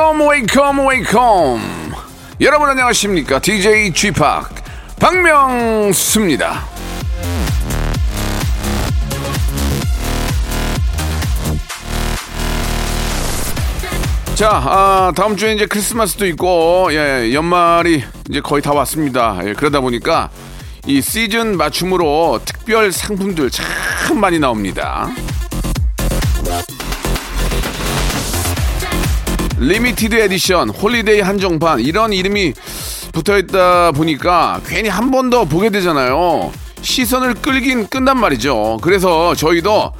Welcome, welcome, welcome. 여러분 안녕하십니까? DJ G 팍 박명수입니다. 자, 아, 다음 주에 이제 크리스마스도 있고, 예, 연말이 이제 거의 다 왔습니다. 예, 그러다 보니까 이 시즌 맞춤으로 특별 상품들 참 많이 나옵니다. limited edition, holiday 한정판, 이런 이름이 붙어 있다 보니까 괜히 한 번 더 보게 되잖아요. 시선을 끌긴 끈단 말이죠. 그래서 저희도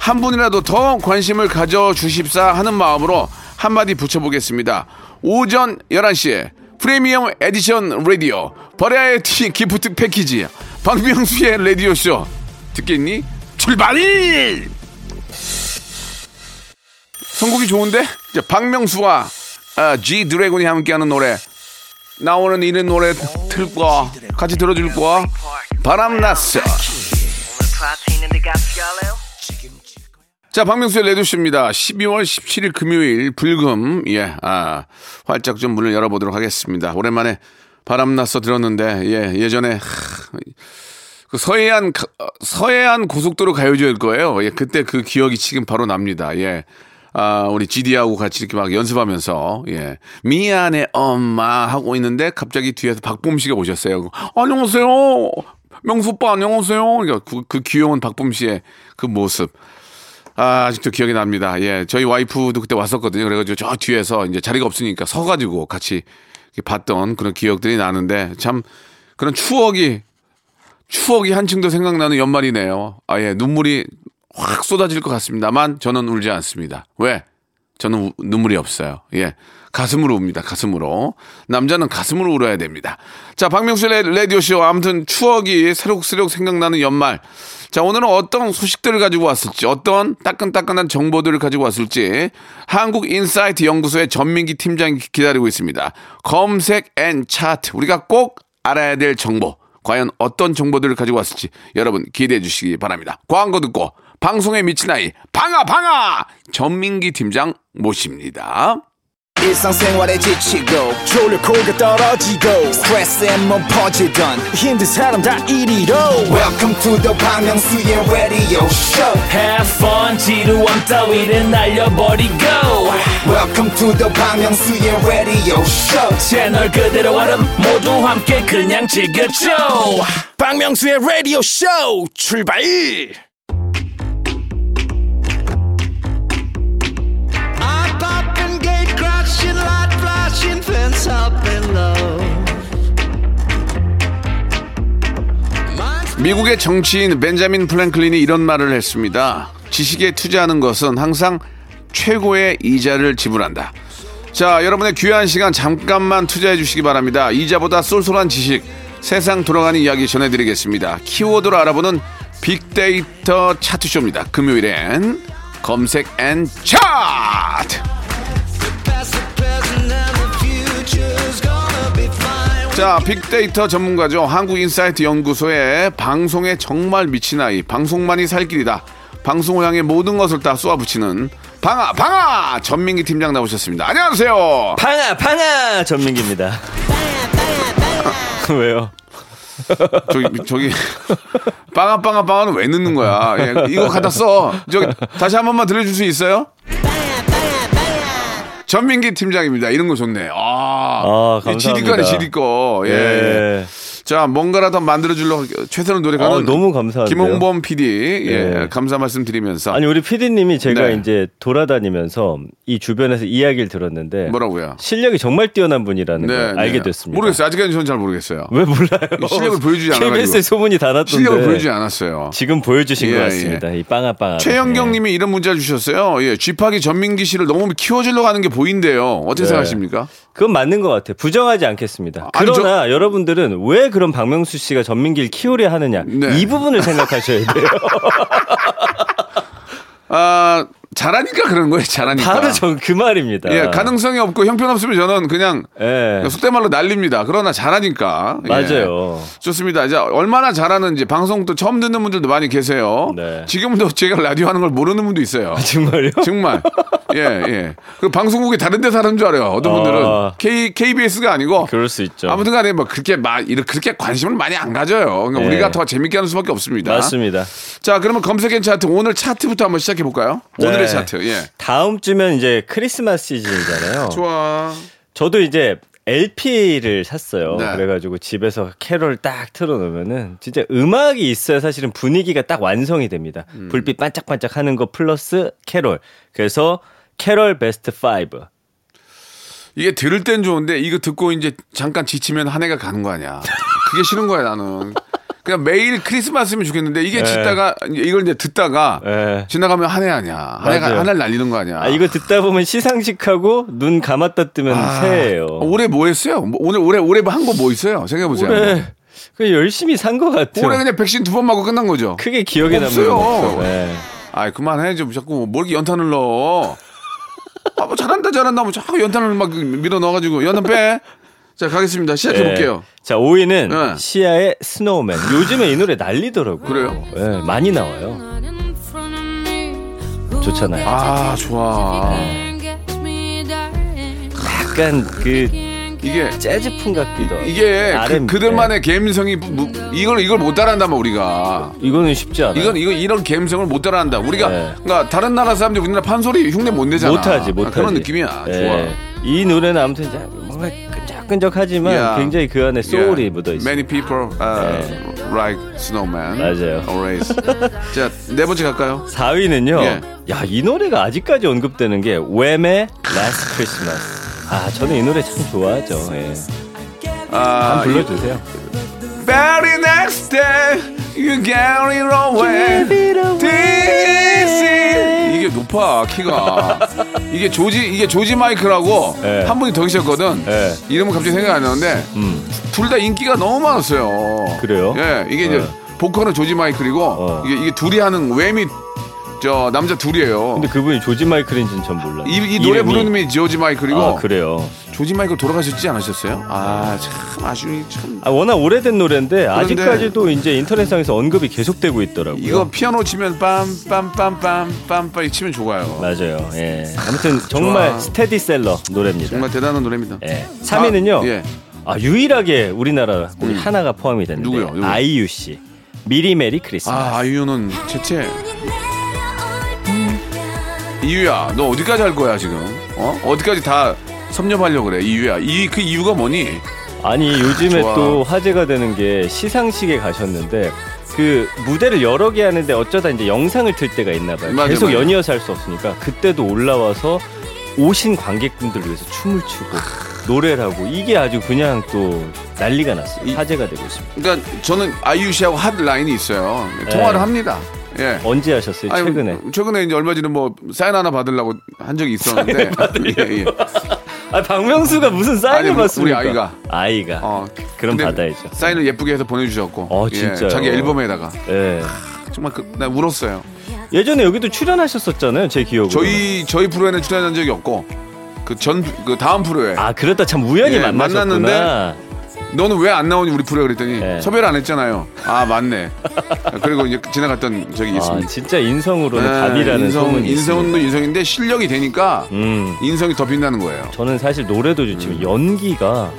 한 분이라도 더 관심을 가져 주십사 하는 마음으로 한마디 붙여보겠습니다. 오전 11시에 프리미엄 에디션 라디오 버라이어티 gift 패키지 박명수의 라디오쇼 듣겠니? 출발! 선곡이 좋은데? 자, 박명수와 아, G-Dragon이 함께하는 노래 나오는 이런 노래 틀 거야 같이 들어줄 거야 바람났어 자, 박명수의 라디오쇼입니다. 12월 17일 금요일 불금, 예, 아, 활짝 좀 문을 열어보도록 하겠습니다. 오랜만에 바람났어 들었는데, 예, 예전에, 하, 그 서해안, 서해안 고속도로 가요제일 거예요. 예, 그때 그 기억이 지금 바로 납니다. 예. 아, 우리 GD하고 같이 이렇게 막 연습하면서, 예. 미안해, 엄마, 하고 있는데 갑자기 뒤에서 박범 씨가 오셨어요. 안녕하세요. 명수 오빠, 안녕하세요. 그러니까 그, 그 귀여운 박범 씨의 그 모습. 아, 아직도 기억이 납니다. 예. 저희 와이프도 그때 왔었거든요. 그래가지고 저 뒤에서 이제 자리가 없으니까 서가지고 같이 봤던 그런 기억들이 나는데 참 그런 추억이, 추억이 한층 더 생각나는 연말이네요. 아, 예. 눈물이 확 쏟아질 것 같습니다만 저는 울지 않습니다. 왜? 저는 우- 눈물이 없어요. 예. 가슴으로 웁니다. 가슴으로. 남자는 가슴으로 울어야 됩니다. 자, 박명수의 레- 라디오쇼. 아무튼 추억이 새록새록 생각나는 연말. 자, 오늘은 어떤 소식들을 가지고 왔을지, 어떤 따끈따끈한 정보들을 가지고 왔을지, 한국인사이트 연구소의 전민기 팀장이 기다리고 있습니다. 검색 and 차트. 우리가 꼭 알아야 될 정보. 과연 어떤 정보들을 가지고 왔을지 여러분 기대해 주시기 바랍니다. 광고 듣고 방송에 미친 아이 방아 방아 전민기 팀장 모십니다. 일상생활에 지치고, 졸려 코가 떨어지고, 스트레스에 몸 퍼지던, 힘든 사람 다 이리로. welcome to the Park Myung-soo's radio show Have fun 지루함 따위를 날려버리고 welcome to the Bang Myung-soo's radio show 채널 그대로 얼음 모두 함께 그냥 즐겨줘 박명수의 라디오 쇼 출발! 미국의 정치인 벤자민 플랭클린이 이런 말을 했습니다. 지식에 투자하는 것은 항상 최고의 이자를 지불한다. 자, 여러분의 귀한 시간 잠깐만 투자해 주시기 바랍니다. 이자보다 쏠쏠한 지식, 세상 돌아가는 이야기 전해드리겠습니다. 키워드로 알아보는 빅데이터 차트쇼입니다. 금요일엔 검색 and 차트! 자, 빅데이터 전문가죠. 한국인사이트 연구소의 방송에 정말 미친 아이, 방송만이 살 길이다. 방송을 향해 모든 것을 다 쏘아붙이는 방아, 방아! 전민기 팀장 나오셨습니다. 안녕하세요. 방아 방아 전민기입니다. 왜요? 저기, 저기, 빵아, 빵아, 빵아는 왜 넣는 거야? 예, 이거 갖다 써. 저기, 다시 한 번만 들려줄 수 있어요? 전민기 팀장입니다. 이런 거 좋네. 아, 아, 감사합니다. 지디꺼네, 지디꺼. 예. 예. 자, 뭔가라도 만들어주려고 최선을 노력하는. 아, 너무 감사한데요. 김홍범 PD. 예. 예. 감사 말씀 드리면서. 아니 우리 PD님이 제가 네. 이제 돌아다니면서 이 주변에서 이야기를 들었는데 뭐라고요? 실력이 정말 뛰어난 분이라는 네, 걸 알게 네. 됐습니다. 모르겠어요. 아직까지 저는 잘 모르겠어요. 왜 몰라요? 실력을 보여주지 않아가지고. KBS에 소문이 다 났던데. 실력을 보여주지 않았어요. 지금 보여주신 예, 것 같습니다. 이 빵아 빵아. 최영경 님이 이런 문자 주셨어요. 예, 쥐파기 전민기 씨를 너무 키워주려고 하는 게 보인대요. 어떻게 네. 생각하십니까? 그건 맞는 것 같아요. 부정하지 않겠습니다. 아니, 그러나 여러분들은 왜 그런 박명수 씨가 전민기를 키우려 하느냐 네. 이 부분을 생각하셔야 돼요. 아, 잘하니까 그런 거예요. 잘하니까. 바로 저 그 말입니다. 예, 가능성이 없고 형편없으면 저는 그냥 예. 속된 말로 날립니다. 그러나 잘하니까. 예. 맞아요. 좋습니다. 이제 얼마나 잘하는지 방송도 처음 듣는 분들도 많이 계세요. 네. 지금도 제가 라디오 하는 걸 모르는 분도 있어요. 정말요? 정말. 예, 예. 그 방송국이 다른 데 사는 줄 알아요. 어떤 아. 분들은. K, KBS가 아니고. 그럴 수 있죠. 아무튼 간에 뭐 그렇게 막, 이렇게 그렇게 관심을 많이 안 가져요. 그러니까 네. 우리가 더 재밌게 하는 수밖에 없습니다. 맞습니다. 자, 그러면 검색 and 차트 오늘 차트부터 한번 시작해 볼까요? 오늘 의 네. 차트. 예. 다음 주면 이제 크리스마스 시즌이잖아요. 좋아. 저도 이제 LP를 샀어요. 네. 그래가지고 집에서 캐롤 딱 틀어놓으면은 진짜 음악이 있어야 사실은 분위기가 딱 완성이 됩니다. 음. 불빛 반짝반짝 하는 거 플러스 캐롤. 그래서 캐롤 베스트 5. 이게 들을 땐 좋은데 이거 듣고 이제 잠깐 지치면 한 해가 가는 거 아니야. 그게 싫은 거야 나는. 그냥 매일 크리스마스면 좋겠는데 이게 네. 듣다가 이걸 이제 듣다가 예. 지나가면 한 해 아니야. 한 해가. 한 해 날리는 거 아니야. 아, 이거 듣다 보면 시상식하고 눈 감았다 뜨면 아, 새해예요. 올해 뭐 했어요? 뭐 오늘 올해 올해 한 거 뭐 있어요? 생각해 보세요. 올해 그 열심히 산것 같아요. 올해 그냥 백신 두 번 맞고 끝난 거죠. 크게 기억에 남는 없어요. 건 없어요. 예. 아이 그만해 좀 자꾸 뭘 이렇게 연탄을 넣어. 아 뭐 잘한다 잘한다 뭐 자꾸 연탄을 막 밀어 넣어가지고 연탄 빼. 자 가겠습니다. 시작해 볼게요. 예. 자, 5위는 네. 시아의 스노우맨. 요즘에 이 노래 난리더라고요. 그래요? 예, 많이 나와요. 좋잖아요. 아 좋아. 약간 그 이게 재즈풍 같기도 하고. 이게 그. 그들만의 감성이 무- 이걸 이걸 못 따라한다면 우리가 예. 이거는 쉽지 않아요. 이건 이거 이런 감성을 못 따라한다. 우리가 네. 그러니까 다른 나라 사람들 우리나라 판소리 흉내 못 내잖아. 못하지, 못하지. 그런 느낌이야. 예. 좋아. 이 노래는 아무튼 뭔가 끈적끈적하지만 Yeah. 굉장히 그 안에 소울이 Yeah. 묻어 있어요. Many people uh, like snowman. 맞아요. Always. 자, 네 번째 갈까요? 4위는요. 예. 야, 이 노래가 아직까지 언급되는 게 웸의 Last Christmas. 아, 저는 이 노래 참 좋아하죠. 예. 아, 한번 불러주세요. 이- Very next day, you get it away. This is- 이게 높아 키가. 이게 조지 이게 조지 마이클하고 예. 한 분이 더 계셨거든. 예. 이름은 갑자기 생각이 안 나는데 음. 둘 다 인기가 너무 많았어요. 그래요? 예, 이게 이제 네. 보컬은 조지 마이클이고 어. 이게, 이게 둘이 하는 웸이 저 남자 둘이에요. 근데 그분이 조지 마이클인지는 전 몰라요. 이, 이 노래. 부르는 분이 조지 마이클이고 아, 그래요. 조지 마이클 돌아가셨지 않으셨어요? 아 참 아쉬움이 참. 아, 워낙 오래된 노래인데 아직까지도 이제 인터넷상에서 언급이 계속되고 있더라고요. 이거 피아노 치면 빰빰빰빰빰빰 치면 좋아요. 맞아요. 예. 아무튼 정말 좋아. 스테디셀러 노래입니다. 정말 대단한 노래입니다. 예. 3위는요. 아, 예. 아, 유일하게 우리나라 곡이 음. 하나가 포함이 됐는데 누구요? 누구? 아이유 씨. 미리 Merry Christmas. 아 아이유는 채채. 이유야, 너 어디까지 할 거야 지금? 어? 어디까지 다 섭렵하려고 그래, 이유야. 이 그 이유가 뭐니? 아니 요즘에 좋아. 또 화제가 되는 게 시상식에 가셨는데 그 무대를 여러 개 하는데 어쩌다 이제 영상을 틀 때가 있나 봐요. 맞아, 계속 맞아. 연이어서 할 수 없으니까 그때도 올라와서 오신 관객분들을 위해서 춤을 추고 노래를 하고 이게 아주 그냥 또 난리가 났어요. 이- 화제가 되고 있습니다. 그러니까 저는 아이유 씨하고 핫 라인이 있어요. 통화를 합니다. 예. 언제 하셨어요? 아니, 최근에? 최근에 이제 얼마 전에 뭐 사인 하나 받으려고 한 적이 있었는데. 예, 예. 아 박명수가 무슨 사인을 받습니까? 우리 아이가. 아이가. 어. 그럼 받아야죠. 사인을 예쁘게 해서 보내주셨고. 어, 예, 진짜요? 자기 앨범에다가. 예. 정말 그, 나 울었어요. 예전에 여기도 출연하셨었잖아요. 제 기억으로. 저희 저희 프로에는 출연한 적이 없고 그전그 다음 프로에 아 그러다 참 우연히 예. 만났는데 너는 왜 안 나오니 우리 프로에 그랬더니 네. 섭외를 안 했잖아요. 아 맞네. 그리고 이제 지나갔던 적이 아, 있습니다. 진짜 인성으로는 네, 갑이라는 인성, 인성도. 인성인데 실력이 되니까 음. 인성이 더 빛나는 거예요. 저는 사실 노래도 좋지만 연기가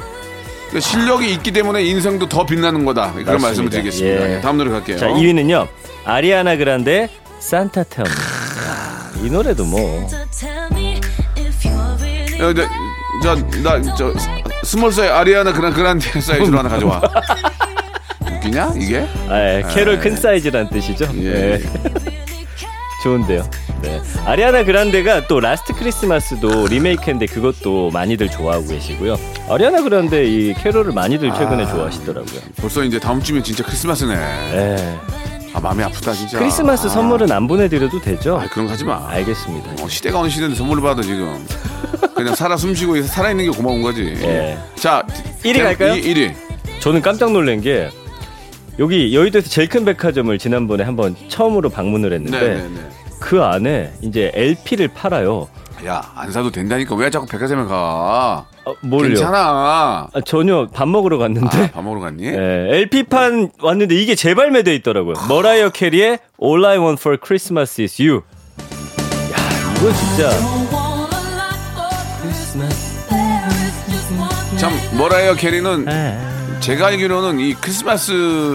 그러니까 실력이 있기 때문에 인성도 더 빛나는 거다. 그런 맞습니다. 말씀을 드리겠습니다. 예. 예, 다음 노래 갈게요. 자 2위는요 아리아나 그란데 Santa Tell Me 이 노래도 뭐 야, 저, 저, 나, 저, small 사이 아리아나 그란 그란데 사이즈로 하나 가져와. 웃기냐 이게? 아, 예, 캐롤 큰 사이즈란 뜻이죠 예. 예. 좋은데요 네. 아리아나 그란데가 또 Last Christmas도 리메이크인데 그것도 많이들 좋아하고 계시고요 아리아나 그란데 이 캐롤을 많이들 최근에 아. 좋아하시더라고요 벌써 이제 다음 주면 진짜 크리스마스네. 예. 아 마음이 아프다 진짜. 크리스마스 아. 선물은 안 보내드려도 되죠 아 그런 거 하지 마. 알겠습니다 어, 시대가 어느 시대인데 선물을 받아 지금. 그냥 살아 숨쉬고 살아 있는 게 고마운 거지. 예. 자, 1위 갈까요? 1 위. 저는 깜짝 놀란 게 여기 여의도에서 제일 큰 백화점을 지난번에 한번 처음으로 방문을 했는데 네, 네, 네. 그 안에 이제 LP를 팔아요. 야, 안 사도 된다니까. 왜 자꾸 백화점에 가? 어, 뭘요? 괜찮아. 아, 전혀 밥 먹으러 갔는데 아, 밥 먹으러 갔니? 예, LP판 왔는데 이게 재발매돼 있더라고요. 머라이어 캐리의 All I Want for Christmas is You. 야, 이거 진짜 참, 머라이어 캐리는 네. 제가 알기로는 이 크리스마스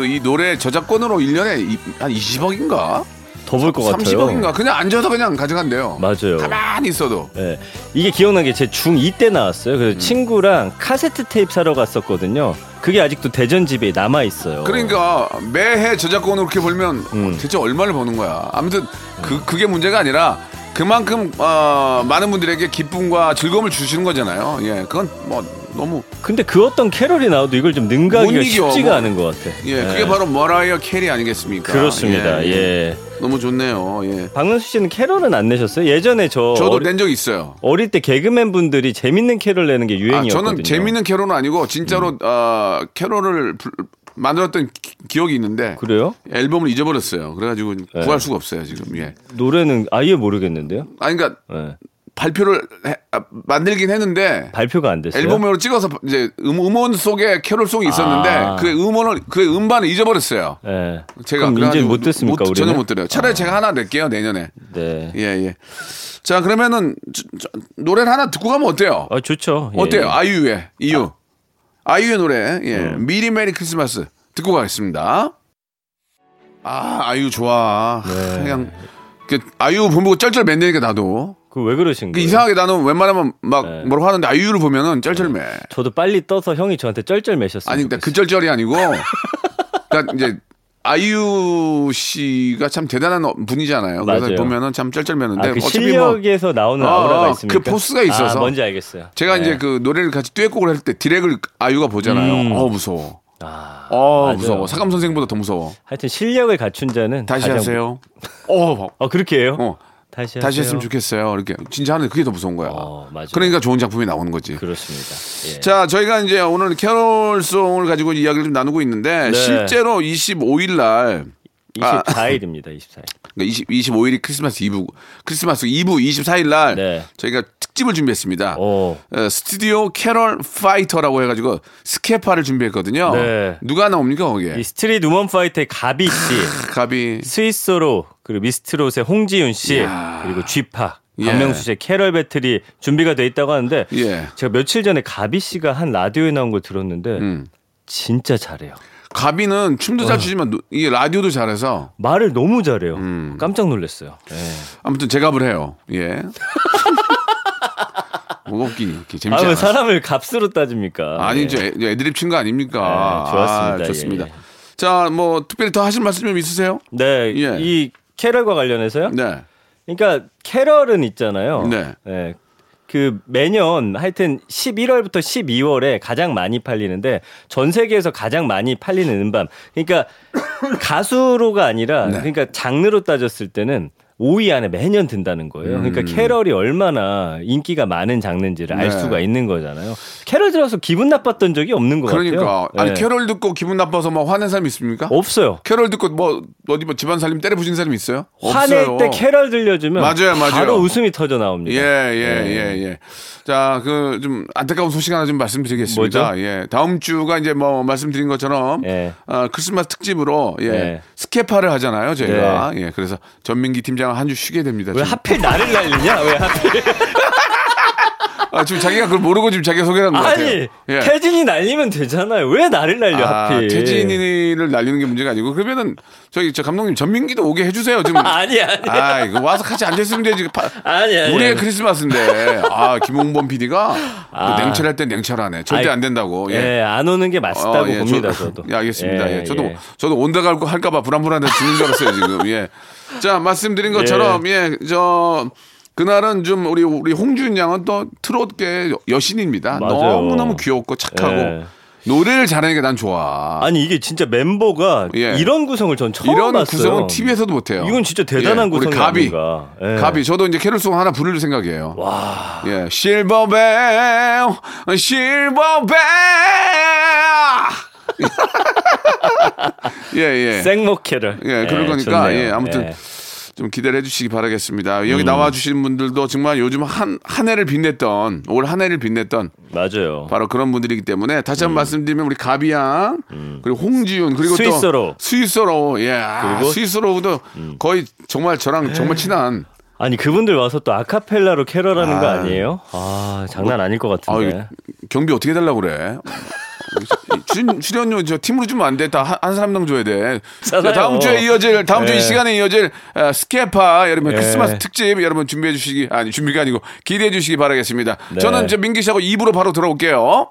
이 노래 저작권으로 1년에 한 20억인가? 더 볼 것 같아요. 30억인가? 그냥 앉아서 그냥 가져간대요. 맞아요. 가만히 있어도. 예. 이게 기억난 게제 중2 때 나왔어요. 그래서 음. 친구랑 카세트 테이프 사러 갔었거든요. 그게 아직도 대전 집에 남아 있어요. 그러니까 매해 저작권으로 이렇게 벌면 음. 대체 얼마를 버는 거야. 아무튼 그 그게 문제가 아니라 그만큼 어, 많은 분들에게 기쁨과 즐거움을 주시는 거잖아요. 예, 그건 뭐 너무 근데 그 어떤 캐럴이 나와도 이걸 좀 능가하기가 못 이겨, 쉽지가 뭐. 않은 것 같아. 예, 그게 바로 머라이어 캐리 아니겠습니까? 그렇습니다. 예. 너무 좋네요. 예. 박명수 씨는 캐럴은 안 내셨어요? 예전에 저 저도 어리, 낸적 있어요. 어릴 때 개그맨 분들이 재밌는 캐럴 내는 게 아, 유행이었거든요. 음. 저는 재밌는 캐롤은 아니고 진짜로 어, 캐롤을 불- 만들었던 기, 기억이 있는데 그래요? 앨범을 잊어버렸어요. 그래가지고 네. 구할 수가 없어요 지금. 예. 노래는 아예 모르겠는데요. 아니 그러니까 예. 발표를 해- 아, 만들긴 했는데 발표가 안 됐어요. 앨범으로 찍어서 이제 음, 음원 속에 캐롤송이 있었는데 아. 그 음원을 그 음반을 잊어버렸어요. 예. 제가 이제 못 듣습니까 못-? 전혀 못 들어요. 차라리 제가 하나 낼게요 내년에. 네. 예 예. 자 그러면은 저- 저- 노래 를 하나 듣고 가면 어때요? 아 좋죠. 예. 어때요? 아이유의 이유. 아. 이유의 노래. 예. 음. 미리 메리 크리스마스 듣고 가겠습니다. 아 아이유 좋아. 네. 그냥 그 아이유 보면 쩔쩔 맨다니까 나도. 그 왜 그러신 그 거예요? 이상하게 나는 웬만하면 막 네. 뭐라고 하는데 아이유를 보면은 쩔쩔매. 저도 빨리 떠서 형이 저한테 쩔쩔 매셨어요. 아니, 근데 그 쩔쩔이 아니고, 그러니까 이제 아이유 씨가 참 대단한 분이잖아요. 그래서 맞아요. 보면은 참 쩔쩔매는데 아, 그뭐 실력에서 나오는 어, 아우라가 어, 있습니까? 그 포스가 있어서. 아, 뭔지 알겠어요. 제가 네. 이제 그 노래를 같이 듀엣곡을 할 때 디렉을 아이유가 보잖아요. 음. 어 무서워. 아, 어. 무서워. 사감 선생보다 더 무서워. 하여튼 실력을 갖춘 자는 다시 가장- 하세요. 어, 어 그렇게 해요? 어 다시. 다시 했으면 좋겠어요. 이렇게 진짜 하는 그게 더 무서운 거야. 어, 맞아요. 그러니까 좋은 작품이 나오는 거지. 그렇습니다. 예. 자, 저희가 이제 오늘 캐롤송을 가지고 이야기를 좀 나누고 있는데 네. 실제로 25일 날 24일입니다. 24일. 그러니까 20, 25일이 크리스마스 이브 크리스마스 이브 24일 날 네. 저희가 특집을 준비했습니다. 오. 어, 스튜디오 캐럴 파이터라고 해가지고 스케파를 준비했거든요. 네. 누가 나옵니까 거기에? 이 스트릿 우먼 파이터의 가비 씨, 가비. 스우파로 그리고 미스트롯의 홍지윤 씨, 이야. 그리고 쥐팍, 예. 박명수 씨의 캐럴 배틀이 준비가 돼 있다고 하는데 예. 제가 며칠 전에 가비 씨가 한 라디오에 나온 걸 들었는데 음. 진짜 잘해요. 가비는 춤도 어. 잘 추지만 노- 이 라디오도 잘해서 말을 너무 잘해요. 음. 깜짝 놀랐어요. 예. 아무튼 제값을 해요. 예. 이렇게 재밌지 아, 왜 않아? 사람을 값으로 따집니까? 아니죠. 예. 애- 애드립 친 거 아닙니까? 네, 좋았습니다. 아, 좋습니다. 예, 예. 자, 뭐 특별히 더 하실 말씀 좀 있으세요? 네, 예. 이 캐럴과 관련해서요? 네. 그러니까 캐럴은 있잖아요. 네. 예. 그 매년 하여튼 11월부터 12월에 가장 많이 팔리는데 전 세계에서 가장 많이 팔리는 음반. 그러니까 가수로가 아니라 네. 그러니까 장르로 따졌을 때는 5위 안에 매년 든다는 거예요. 그러니까 캐럴이 얼마나 인기가 많은 장르인지를 알 음. 네. 수가 있는 거잖아요. 캐럴 들어서 기분 나빴던 적이 없는 것 그러니까 같아요. 아니 예. 캐롤 듣고 기분 나빠서 뭐 화낸 사람 있습니까? 없어요. 캐롤 듣고 뭐 어디 뭐 집안 살림 때려 부신 사람 있어요? 화낼 없어요. 때 캐럴 들려주면 맞아요, 맞아요. 바로 웃음이 터져 나옵니다. 예, 예, 예, 예. 자, 그 좀 안타까운 소식 하나 좀 말씀드리겠습니다. 뭐죠? 예. 다음 주가 이제 뭐 말씀드린 것처럼 예. 어, 크리스마스 특집으로 예. 네. 스케파를 하잖아요, 저희가. 예. 그래서 전민기 팀장 은 한 주 쉬게 됩니다. 왜 지금. 하필 나를 날리냐? 왜 하필? 아, 지금 자기가 그걸 모르고 지금 자기가 소개를 한것 같아요. 아니 예. 태진이 날리면 되잖아요. 왜 나를 날려 아, 하필? 태진이를 날리는 게 문제가 아니고 그러면은 저기 저 감독님 전민기도 오게 해주세요. 지금. 아니 아니 아, 이거 와서 같이 앉아있으면 되지. 파- 아니 아니. 우리의 아니. 크리스마스인데 아 김홍범 PD가 아. 냉철할 땐 냉철하네. 절대 아이, 안 된다고. 예, 안 오는 게 맛있다고 어, 예, 봅니다. 저- 저도. 예, 알겠습니다. 예, 저도 예. 저도 온다 갈고 할까봐 불안불안해 죽는 줄 알았어요 지금. 예. 자 말씀드린 것처럼 예 저 그날은 좀 우리 우리 홍준 양은 또 트롯계 여신입니다. 너무 너무 귀엽고 착하고 예. 노래를 잘하니까 난 좋아. 아니 이게 진짜 멤버가 예. 이런 구성을 전 처음 이런 봤어요. 구성은 TV에서도 못해요. 이건 진짜 대단한 예, 구성이 가비. 아닌가. 예. 가비 저도 이제 캐롤송 하나 부를 생각이에요. 와. 예, 실버벨, 실버벨. 예, 예. 생목캐를. 예, 그럴 거니까, 예, 아무튼 좀 기대를 해주시기 바라겠습니다. 음. 여기 나와주신 분들도 정말 요즘 한, 한 해를 빛냈던, 올 한 해를 빛냈던 맞아요. 바로 그런 분들이기 때문에 다시 음. 한번 말씀드리면 우리 가비양, 그리고 홍지윤, 그리고 스위스로. 또 스위스로, 예. 아, 그리고- 음. 스위스로도 거의 정말 저랑 정말 친한 아니 그분들 와서 또 아카펠라로 캐럴하는 거 아. 아니에요? 아 장난 아닐 것 같은데. 아유, 경비 어떻게 해달라고 그래? 출연, 출연 료 저 팀으로 주면 안 돼. 다 한 사람당 줘야 돼. 자. 다음 주에 이어질 다음 주 네. 이 시간에 이어질 어, 스케파 여러분 네. 크리스마스 특집 여러분 준비해 주시기 아니 준비가 아니고 기대해 주시기 바라겠습니다. 네. 저는 이제 민기 씨하고 2부로 바로 들어올게요.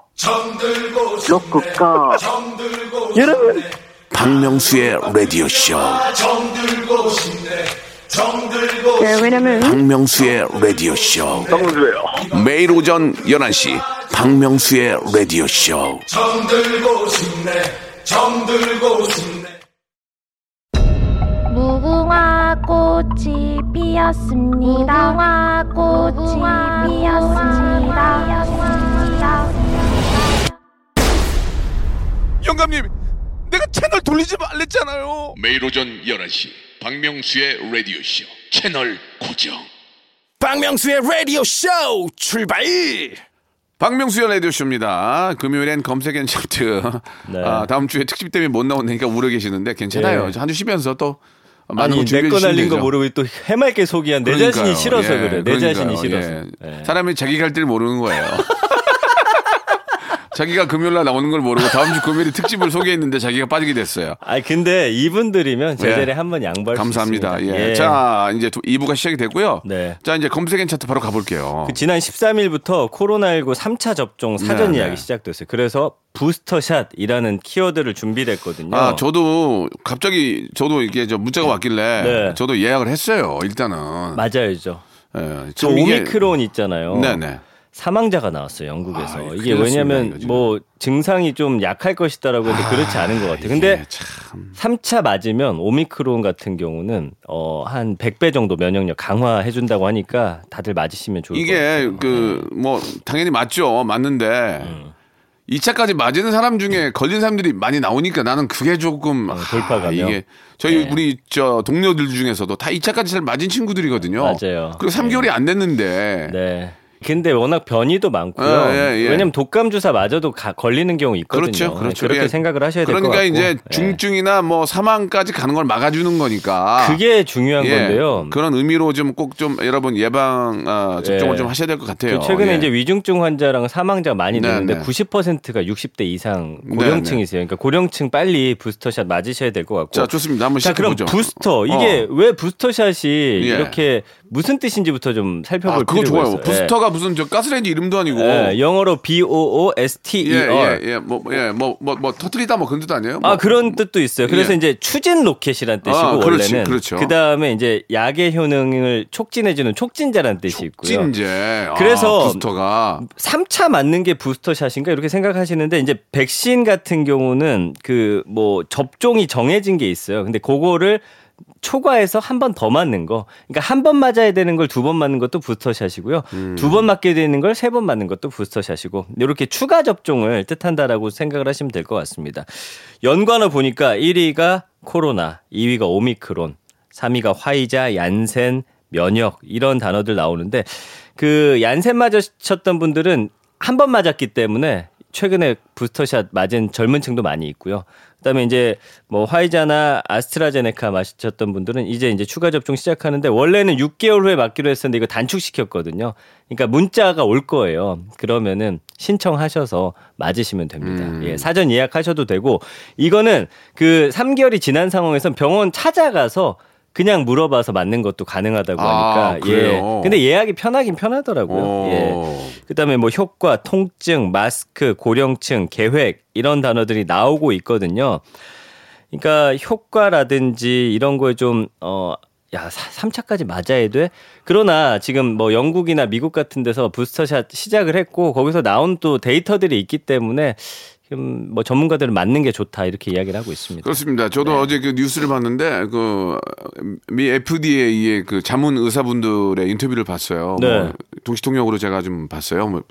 여러분 박명수의 라디오 쇼. 네, 왜냐면 박명수의 라디오 쇼. 매일 오전 11시 박명수의 라디오 쇼. 무궁화 꽃이 피었습니다. 무궁화 꽃이 피었습니다. 영감님, 내가 채널 돌리지 말랬잖아요. 매일 오전 11시 박명수의 라디오 쇼 채널 고정. 박명수의 라디오 쇼 출발 박명수의 라디오 쇼입니다. 금요일엔 검색엔 차트. 네. 아, 다음 주에 특집 때문에 못 나오니까 우려 계시는데 괜찮아요. 예. 한주 쉬면서 또 많은 아니 거 준비해 내거 주시면 날린 거 되죠. 모르고 또 해맑게 소개한 내 그러니까요. 자신이 싫어서 예, 그래. 내 그러니까요. 자신이 싫어서. 예. 예. 사람이 자기 갈길 모르는 거예요. 자기가 금요일 날 나오는 걸 모르고 다음 주 금요일에 특집을 소개했는데 자기가 빠지게 됐어요. 아니 근데 이분들이면 제자리에 예. 한번 양보할 감사합니다. 수 있습니다. 예. 자, 이제 2부가 시작이 됐고요. 네. 자, 이제 검색엔 차트 바로 가볼게요. 그 지난 13일부터 코로나19 3차 접종 사전 네, 예약이 네. 시작됐어요. 그래서 부스터샷이라는 키워드를 준비됐거든요. 아, 저도 갑자기 저도 이게 저 문자가 왔길래 네. 저도 예약을 했어요. 일단은. 맞아요죠. 예, 저참 이게- 오미크론 있잖아요. 네네. 사망자가 나왔어요 영국에서 아, 이게 왜냐하면. 뭐 증상이 좀 약할 것이다라고 했는데 그렇지 않은 것 같아요. 근데 이게 참 3차 맞으면 오미크론 같은 경우는 어, 한 100배 정도 면역력 강화해 준다고 하니까 다들 맞으시면 좋을 것 이게 같아요. 그뭐 당연히 맞죠. 맞는데 음. 2차까지 맞은 사람 중에 걸린 사람들이 많이 나오니까 나는 그게 조금 어, 돌파 아. 이게 저희 네. 우리 저 동료들 중에서도 다 2차까지 잘 맞은 친구들이거든요. 맞아요. 그리고 3개월이 안 됐는데 네. 근데 워낙 변이도 많고요. 예, 예, 예. 왜냐면 독감 주사 맞아도 가- 걸리는 경우 있거든요. 그렇죠, 그렇죠. 렇게 예. 생각을 하셔야 될것 같고. 그러니까 이제 예. 중증이나 뭐 사망까지 가는 걸 막아주는 거니까 그게 중요한 예, 건데요. 그런 의미로 좀 꼭좀 여러분 예방 아, 접종을 예. 좀 하셔야 될 것 같아요. 그 최근에 예. 이제 위중증 환자랑 사망자 많이 네, 늘는데 네. 90%가 60대 이상 고령층이세요. 그러니까 고령층 빨리 부스터샷 맞으셔야 될 것 같고. 자 좋습니다. 한번 자, 시작해 그럼 보죠. 부스터 이게 왜 부스터샷이 예. 이렇게 무슨 뜻인지부터 좀 살펴볼 아, 그거 필요가 좋아요. 있어요. 부스터가 무슨 저 가스레인지 이름도 아니고 예. 예, 영어로 B O O S T E 예, R. 예, 예, 뭐, 예, 뭐, 뭐, 뭐, 터트리다 뭐 그런 뜻 아니에요? 아 뭐. 그런 뜻도 있어요. 그래서 예. 이제 추진 로켓이란 뜻이고 아, 그렇지, 원래는 그렇죠. 다음에 이제 약의 효능을 촉진해주는 촉진자라는 뜻이 있고요. 그래서 아, 부스터가 3차 맞는 게 부스터샷인가 이렇게 생각하시는데 이제 백신 같은 경우는 그 뭐 접종이 정해진 게 있어요. 근데 그거를 초과해서 한 번 더 맞는 거. 그러니까 한 번 맞아야 되는 걸 두 번 맞는 것도 부스터샷이고요. 음. 두번 맞게 되는 걸 세 번 맞는 것도 부스터샷이고 이렇게 추가 접종을 뜻한다라고 생각을 하시면 될 것 같습니다. 연관어 보니까 1위가 코로나, 2위가 오미크론, 3위가 화이자, 얀센, 면역 이런 단어들 나오는데 그 얀센 맞으셨던 분들은 한 번 맞았기 때문에 최근에 부스터샷 맞은 젊은 층도 많이 있고요. 그다음에 이제 뭐 화이자나 아스트라제네카 맞으셨던 분들은 이제 이제 추가 접종 시작하는데 원래는 6개월 후에 맞기로 했었는데 이거 단축시켰거든요. 그러니까 문자가 올 거예요. 그러면은 신청하셔서 맞으시면 됩니다. 예, 사전 예약하셔도 되고 이거는 그 3개월이 지난 상황에서 병원 찾아가서 그냥 물어봐서 맞는 것도 가능하다고 아, 하니까 그래요? 예. 근데 예약이 편하긴 편하더라고요. 오. 예. 그다음에 뭐 효과, 통증, 마스크, 고령층, 계획 이런 단어들이 나오고 있거든요. 그러니까 효과라든지 이런 거에 좀 어. 야, 3차까지 맞아야 돼? 그러나 지금 뭐 영국이나 미국 같은 데서 부스터샷 시작을 했고 거기서 나온 또 데이터들이 있기 때문에 지금 뭐 전문가들은 맞는 게 좋다 이렇게 이야기를 하고 있습니다. 그렇습니다. 저도 네. 어제 그 뉴스를 봤는데 그 미 FDA의 그 자문 의사분들의 인터뷰를 봤어요. 네. 뭐 동시통역으로 제가 좀 봤어요. 뭐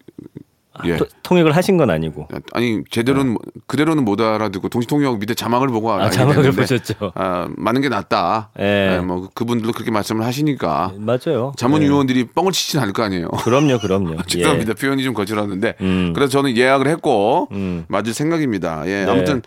예. 토- 통역을 하신 건 아니고. 아니 제대로는 뭐- 그대로는 못 알아듣고 동시통역 밑에 자막을 보고 알게 아, 자막을 됐는데, 보셨죠. 아, 많은 게 낫다. 예. 예, 뭐 그분들도 그렇게 말씀을 하시니까 맞아요. 자문위원들이 뻥을 치진 않을 거 아니에요. 그럼요, 그럼요. 죄송합니다. 표현이 좀 거칠었는데. 음. 그래서 저는 예약을 했고 음. 맞을 생각입니다. 예. 네. 아무튼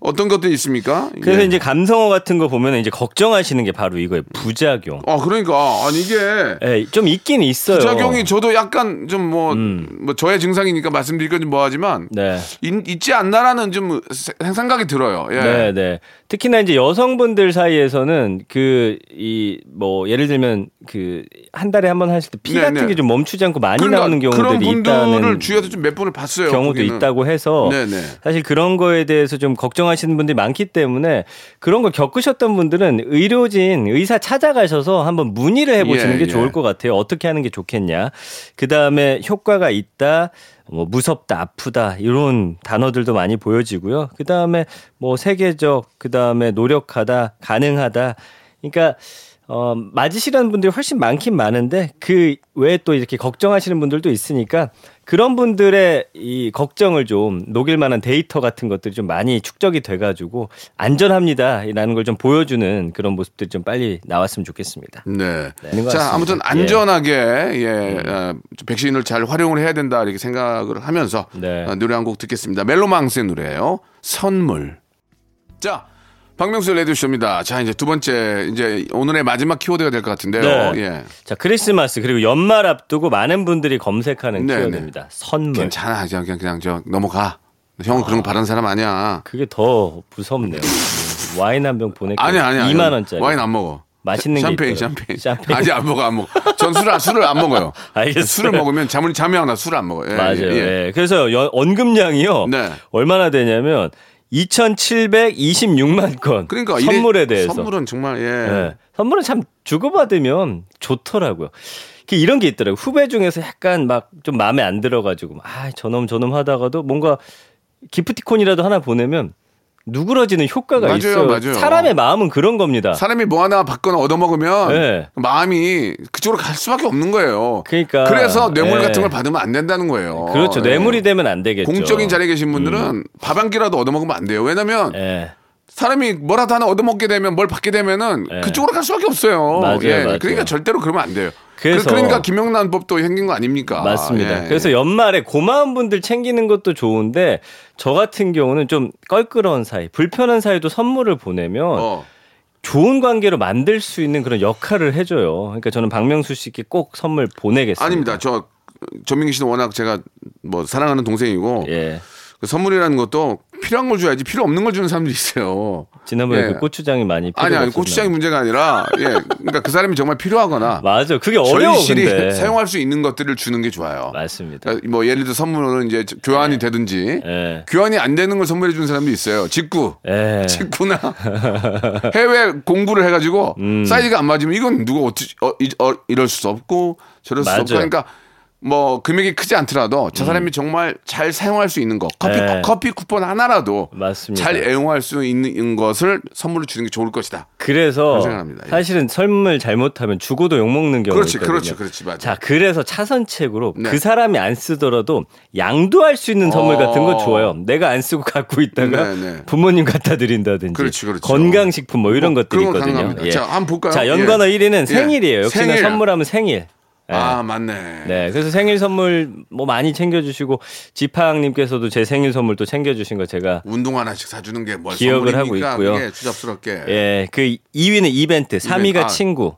어떤 것들이 있습니까? 그래서 예. 이제 감성어 같은 거 보면 이제 걱정하시는 게 바로 이거예요. 부작용. 아 그러니까 아니 이게 예, 좀 있긴 있어요. 부작용이 저도 약간 좀뭐뭐 음. 저의 증상이니까 말씀드리기 좀 뭐하지만 네. 있, 있지 않나라는 좀 세- 생각이 들어요. 예. 네, 네. 특히나 이제 여성분들 사이에서는 그 이 뭐 예를 들면 그 한 달에 한 번 하실 때피 네, 같은 네. 게좀 멈추지 않고 많이 그러니까 나오는 그런 경우들이 분들을 있다는 주위에서 좀 몇 분을 봤어요. 경우도 거기는. 있다고 해서 네네. 사실 그런 거에 대해서 좀 걱정 하시는 분들이 많기 때문에 그런 걸 겪으셨던 분들은 의료진 의사 찾아가셔서 한번 문의를 해보시는 예, 게 예. 좋을 것 같아요. 어떻게 하는 게 좋겠냐. 그 다음에 효과가 있다. 뭐 무섭다, 아프다 이런 단어들도 많이 보여지고요. 그 다음에 뭐 세계적, 그 다음에 노력하다, 가능하다. 그러니까 어, 맞으시라는 분들이 훨씬 많긴 많은데 그 외에 또 이렇게 걱정하시는 분들도 있으니까 그런 분들의 이 걱정을 좀 녹일 만한 데이터 같은 것들이 좀 많이 축적이 돼가지고 안전합니다라는 걸 좀 보여주는 그런 모습들이 좀 빨리 나왔으면 좋겠습니다. 네. 것 자. 아무튼 예. 안전하게 예, 어, 백신을 잘 활용을 해야 된다 이렇게 생각을 하면서 네. 어, 노래 한 곡 듣겠습니다. 멜로망스의 노래예요. 선물. 자, 박명수 레디쇼입니다. 자, 이제 두 번째 이제 오늘의 마지막 키워드가 될 것 같은데요. 네. 예. 자 크리스마스 그리고 연말 앞두고 많은 분들이 검색하는 네, 키워드입니다. 선물. 괜찮아. 그냥 그냥, 그냥 저 넘어가. 형은 그런 거 바라는 사람 아니야. 그게 더 무섭네요. 와인 한 병 보낼게요. 아니야, 아니야. 2만 원짜리. 와인 안 먹어. 맛있는 게 샴페인. 샴페인. 샴페인. 아직 안 먹어, 안 먹어. 전 술을, 술을 안 먹어요. 알겠어요. 술을 먹으면 잠을 잠이 안 나. 술을 안 먹어요. 예, 맞아요. 예, 예. 예. 그래서 연- 언급량이요. 네. 얼마나 되냐면 2,726만 건. 그러니까 선물에 대해서. 선물은 정말 예. 예. 선물은 참 주고받으면 좋더라고요. 그 이런 게 있더라고요. 후배 중에서 약간 막 좀 마음에 안 들어가지고 아 저놈 저놈 하다가도 뭔가 기프티콘이라도 하나 보내면 누그러지는 효과가 맞아요, 있어요. 맞아요. 사람의 마음은 그런 겁니다. 사람이 뭐 하나 받거나 얻어먹으면 네. 마음이 그쪽으로 갈 수밖에 없는 거예요. 그러니까 그래서 뇌물 예. 같은 걸 받으면 안 된다는 거예요. 그렇죠. 예. 뇌물이 되면 안 되겠죠. 공적인 자리에 계신 분들은 밥한 끼라도 얻어먹으면 안 돼요. 왜냐면 예. 사람이 뭐라도 하나 얻어먹게 되면 뭘 받게 되면은 예. 그쪽으로 갈 수밖에 없어요. 맞아요, 예. 맞아요. 그러니까 절대로 그러면 안 돼요. 그래서- 그, 러니까 김영란 법도 생긴 거 아닙니까? 맞습니다. 예. 그래서 연말에 고마운 분들 챙기는 것도 좋은데 저 같은 경우는 좀 껄끄러운 사이, 불편한 사이도 선물을 보내면 어. 좋은 관계로 만들 수 있는 그런 역할을 해줘요. 그러니까 저는 박명수 씨께 꼭 선물 보내겠습니다. 아닙니다. 저 전민기 씨는 워낙 제가 뭐 사랑하는 동생이고 예. 그 선물이라는 것도 필요한 걸 줘야지 필요 없는 걸 주는 사람들이 있어요. 지난번에 예. 그 고추장이 많이 필요가 아니 아니. 고추장이 문제가 아니라 예 그러니까 그 사람이 정말 필요하거나 맞아. 그게 어려워 근데. 사용할 수 있는 것들을 주는 게 좋아요. 맞습니다. 그러니까 뭐 예를 들어 선물은 이제 교환이 되든지 예. 교환이 안 되는 걸 선물해 주는 사람도 있어요. 직구. 예. 직구나 해외 공부를 해가지고 음. 사이즈가 안 맞으면 이건 누가 어찌 어, 이, 어, 이럴 수 없고 저럴 수. 없고 그러니까 뭐 금액이 크지 않더라도 저 사람이 정말 잘 사용할 수 있는 거 커피 음. 네. 커피 쿠폰 하나라도 맞습니다. 잘 애용할 수 있는 것을 선물로 주는 게 좋을 것이다. 그래서 생각합니다. 예. 사실은 선물 잘못하면 주고도 욕 먹는 경우가 그렇지, 있거든요. 그렇지, 그렇지, 맞아. 자, 그래서 차선책으로 네. 그 사람이 안 쓰더라도 양도할 수 있는 선물 어. 같은 거 좋아요. 내가 안 쓰고 갖고 있다가 네, 네. 부모님 갖다 드린다든지 그렇지, 그렇죠. 건강식품 뭐 이런 뭐 것들이 있거든요. 가능합니다. 자, 한번 볼까요? 자, 연관어 예. 1위는 예. 생일이에요. 역시나 생일. 선물하면 생일. 예. 아 맞네. 네, 그래서 생일 선물 뭐 많이 챙겨주시고 지팡님께서도 제 생일 선물 또 챙겨주신 거 제가 운동 하나씩 사주는 게뭘 기억을 하고? 있고요. 그게 추잡스럽게. 예, 그 2위는 이벤트, 3위가 아. 음. 친구,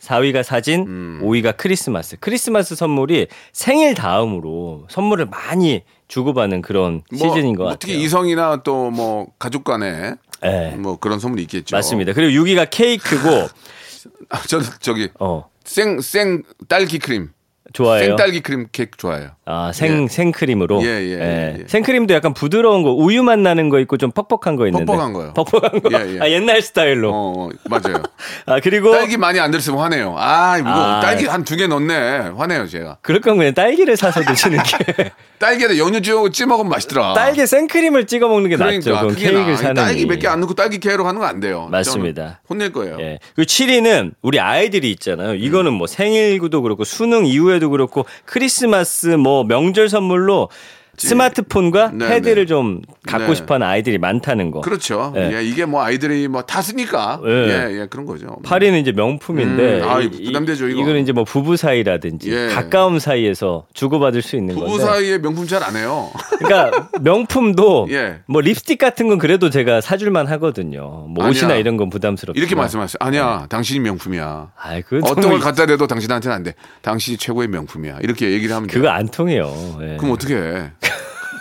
4위가 사진, 5위가 크리스마스. 크리스마스 선물이 생일 다음으로 선물을 많이 주고받는 그런 시즌인 것뭐 같아요. 특히 이성이나 또 뭐 가족 간에 예, 뭐 그런 선물이 있겠죠. 맞습니다. 그리고 6위가 케이크고, 아, 저는 저기 어, 생 생 딸기 크림, 좋아해요. 생딸기 크림 케이크 좋아해요. 아, 생, 예. 생크림으로. 예, 예, 예, 예. 생크림도 약간 부드러운 거, 우유 맛 나는 거 있고 좀 퍽퍽한 거 있는데. 퍽퍽한 거요. 퍽퍽한 거. 예, 예. 아, 옛날 스타일로. 어, 어, 맞아요. 아, 그리고. 딸기 많이 안 들었으면 화내요. 아 이거 아. 딸기 한 두 개 넣네. 화내요 제가. 그럴 거면 그냥 딸기를 사서 드시는 게. 딸기에다 연유 찌 먹으면 맛있더라. 딸기 생크림을 찍어 먹는 게 낫죠. 그러니까 그럼 그게 케이크를 나. 사는 딸기 몇 개 안 넣고 딸기 케어로 가는 거 안 돼요. 맞습니다. 혼낼 거예요. 예. 그리고 7위는 우리 아이들이 있잖아요. 이거는 뭐 생일도 그렇고 수능 이후에 이후에도 그렇고 크리스마스 뭐 명절 선물로 스마트폰과 네, 패드를 네. 좀 갖고 네. 싶어하는 아이들이 많다는 거. 그렇죠. 예. 예, 이게 뭐 아이들이 뭐 다 쓰니까 예. 예, 예, 그런 거죠. 파리는 이제 명품인데 음, 아, 부담되죠, 이거. 이거는 이제 뭐 부부 사이라든지 예. 가까움 사이에서 주고받을 수 있는 부부 건데. 사이에 명품 잘 안 해요. 그러니까 명품도 예. 뭐 립스틱 같은 건 그래도 제가 사줄만 하거든요. 뭐 아니야. 옷이나 이런 건 부담스럽지만 이렇게 말씀하세요. 아니야, 당신이 명품이야. 아이, 그 어떤 걸 갖다 대도 당신한테는 안 돼. 당신이 최고의 명품이야. 이렇게 얘기를 하면 돼. 그거 안 통해요. 예. 그럼 어떻게 해?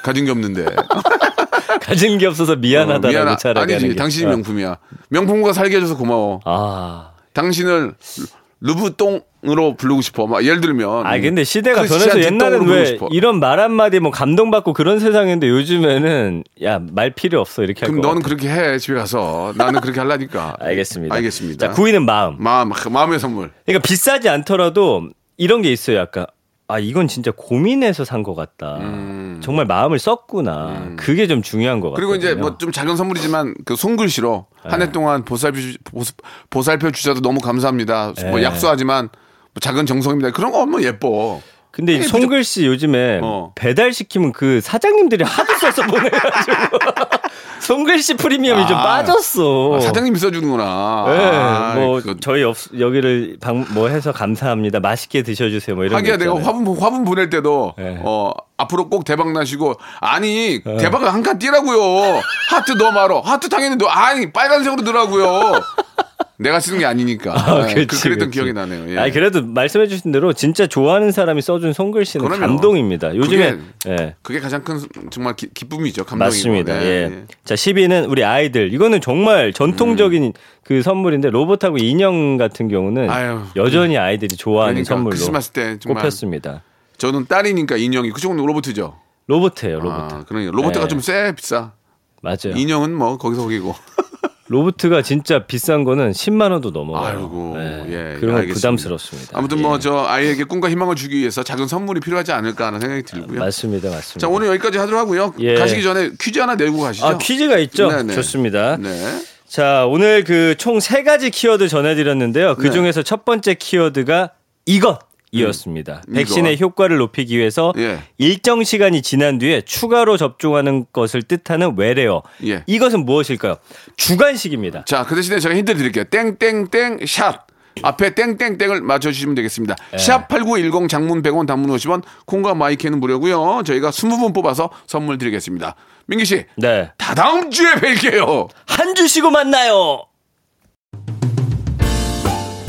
가진 게 없는데. 가진 게 없어서 미안하다라고 어, 미안하- 차라리 아니지. 게. 당신이 어. 명품이야. 명품과 살게 해줘서 고마워. 아. 당신을 루브똥으로 부르고 싶어. 막 예를 들면. 아 근데 시대가 크리스찬 변해서 부르고 왜. 이런 말 한마디 뭐 감동받고 그런 세상인데 요즘에는 야 말 필요 없어 이렇게 그럼 너는 그렇게 해 집에 가서 나는 그렇게 하려니까. 알겠습니다. 알겠습니다. 자, 구이는 마음. 마음 마음의 선물. 그러니까 비싸지 않더라도 이런 게 있어요. 약간 아 이건 진짜 고민해서 산 것 같다. 정말 마음을 썼구나. 그게 좀 중요한 것 같아요. 음. 그리고 이제 뭐 좀 작은 선물이지만 그 손글씨로 한 네. 해 동안 보살펴 보살펴 주셔서 너무 감사합니다. 뭐 네. 약소하지만 뭐 작은 정성입니다. 그런 거 하면 예뻐. 근데 이 손글씨 요즘에 어. 배달 시키면 그 사장님들이 하도 써서 보내가지고 손글씨 프리미엄이 좀 아, 빠졌어. 아, 사장님이 써주는구나. 네, 아, 뭐 그거 저희 없, 여기를 방, 뭐 해서 감사합니다. 맛있게 드셔주세요. 뭐 이런. 하기야 거 내가. 화분 화분 보낼 때도 네. 어 앞으로 꼭 대박 나시고 아니 대박을 한 칸 띄라고요 하트 넣어 말어 하트 당연히 넣어 아니 빨간색으로 넣으라고요 내가 쓰는 게 아니니까 아, 네, 그렇지, 그 그랬던 그렇지. 기억이 나네요 예. 아니 그래도 말씀해 주신 대로 진짜 좋아하는 사람이 써준 손글씨는 그럼요. 감동입니다. 요즘에 그게 예. 그게 가장 큰 정말 기, 기쁨이죠 감동이고 맞습니다. 네, 예. 예. 자 10위는 우리 아이들. 이거는 정말 전통적인 그 선물인데 로봇하고 인형 같은 경우는 아유, 여전히 아이들이 좋아하는 그러니까 선물로 크리스마스 때 꼽혔습니다. 저는 딸이니까 인형이 그쪽은 로봇이죠 로봇이에요, 로봇. 아, 그러니까 로봇가 네. 좀쎄 비싸 맞아요. 인형은 뭐 거기서 거기고 로봇가 진짜 비싼 거는 10만 원도 넘어가요. 아이고, 네. 예, 그런 건. 부담스럽습니다. 아무튼 예. 뭐저 아이에게 꿈과 희망을 주기 위해서 작은 선물이 필요하지 않을까 하는 생각이 들고요. 맞습니다, 맞습니다. 자 오늘 여기까지 하도록 하고요. 예. 가시기 전에 퀴즈 하나 내고 가시죠. 아 퀴즈가 있죠. 네네. 좋습니다. 네. 자 오늘 그 총 세 가지 키워드 전해드렸는데요. 그 네. 중에서 첫 번째 키워드가 이것. 이었습니다. 음, 백신의 이것. 효과를 높이기 위해서 예. 일정 시간이 지난 뒤에 추가로 접종하는 것을 뜻하는 외래어. 예. 이것은 무엇일까요? 주관식입니다. 자, 그 대신에 제가 힌트 드릴게요. 땡땡땡 샷. 앞에 땡땡땡을 맞춰주시면 되겠습니다. 예. 샵8910 장문 100원 단문 50원 콩과 마이크는 무료고요. 저희가 20분 뽑아서 선물 드리겠습니다. 민기 씨, 네. 다 다음 주에 뵐게요. 한 주 쉬고 만나요.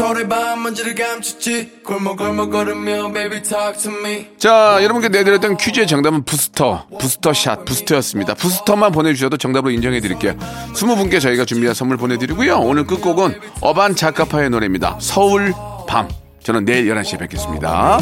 서로의 밤 먼지를 감췄지 골목골목 걸으며 baby talk to me 자, 여러분께 내드렸던 퀴즈의 정답은 부스터, 부스터샷, 부스터였습니다. 부스터만 보내주셔도 정답으로 인정해 드릴게요. 20분께 저희가 준비한 선물 보내드리고요. 오늘 끝곡은 어반 자카파의 노래입니다. 서울 밤. 저는 내일 11시에 뵙겠습니다.